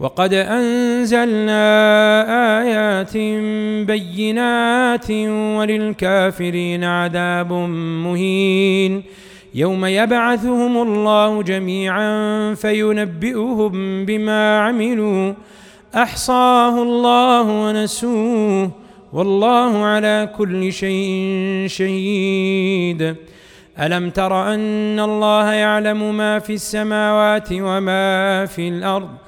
وقد أنزلنا آيات بينات وللكافرين عذاب مهين. يوم يبعثهم الله جميعا فينبئهم بما عملوا. أحصاه الله ونسوه. والله على كل شيء شهيد. ألم تر أن الله يعلم ما في السماوات وما في الأرض؟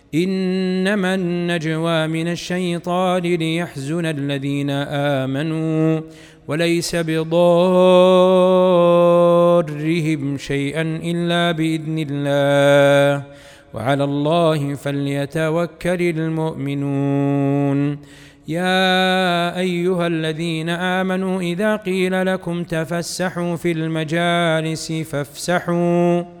إنما النجوى من الشيطان ليحزن الذين آمنوا وليس بضارهم شيئا إلا بإذن الله. وعلى الله فليتوكل المؤمنون. يا أيها الذين آمنوا إذا قيل لكم تفسحوا في المجالس فافسحوا.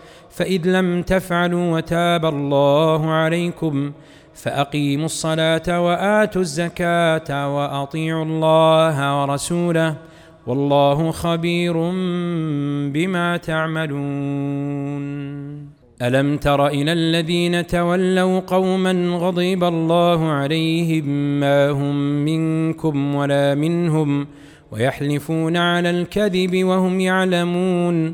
فإذ لم تفعلوا وتاب الله عليكم فأقيموا الصلاة وآتوا الزكاة وأطيعوا الله ورسوله والله خبير بما تعملون. ألم تر إلى الذين تولوا قوما غضب الله عليهم ما هم منكم ولا منهم ويحلفون على الكذب وهم يعلمون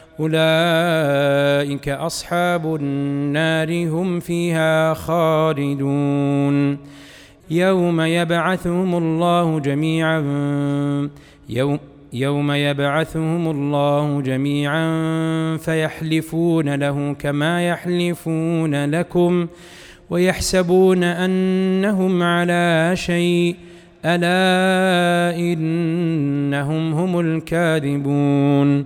أولئك أصحاب النار هم فيها خالدون. يوم يبعثهم الله جميعا يوم يوم يبعثهم الله جميعا فيحلفون له كما يحلفون لكم ويحسبون أنهم على شيء ألا إنهم هم الكاذبون.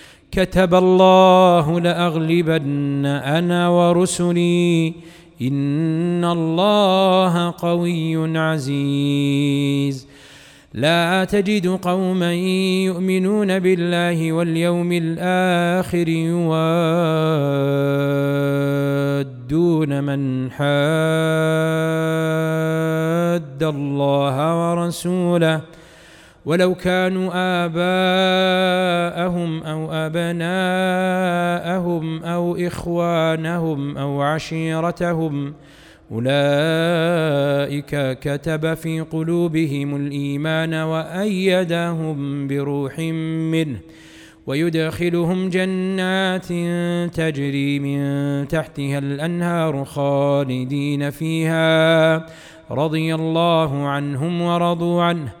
كتب الله لأغلبن أنا ورسلي. إن الله قوي عزيز. لا تجد قوما يؤمنون بالله واليوم الآخر يوادون من حاد الله ورسوله. ولو كانوا آباءهم أو أبناءهم أو إخوانهم أو عشيرتهم أولئك كتب في قلوبهم الإيمان وأيدهم بروح منه ويدخلهم جنات تجري من تحتها الأنهار خالدين فيها رضي الله عنهم ورضوا عنه.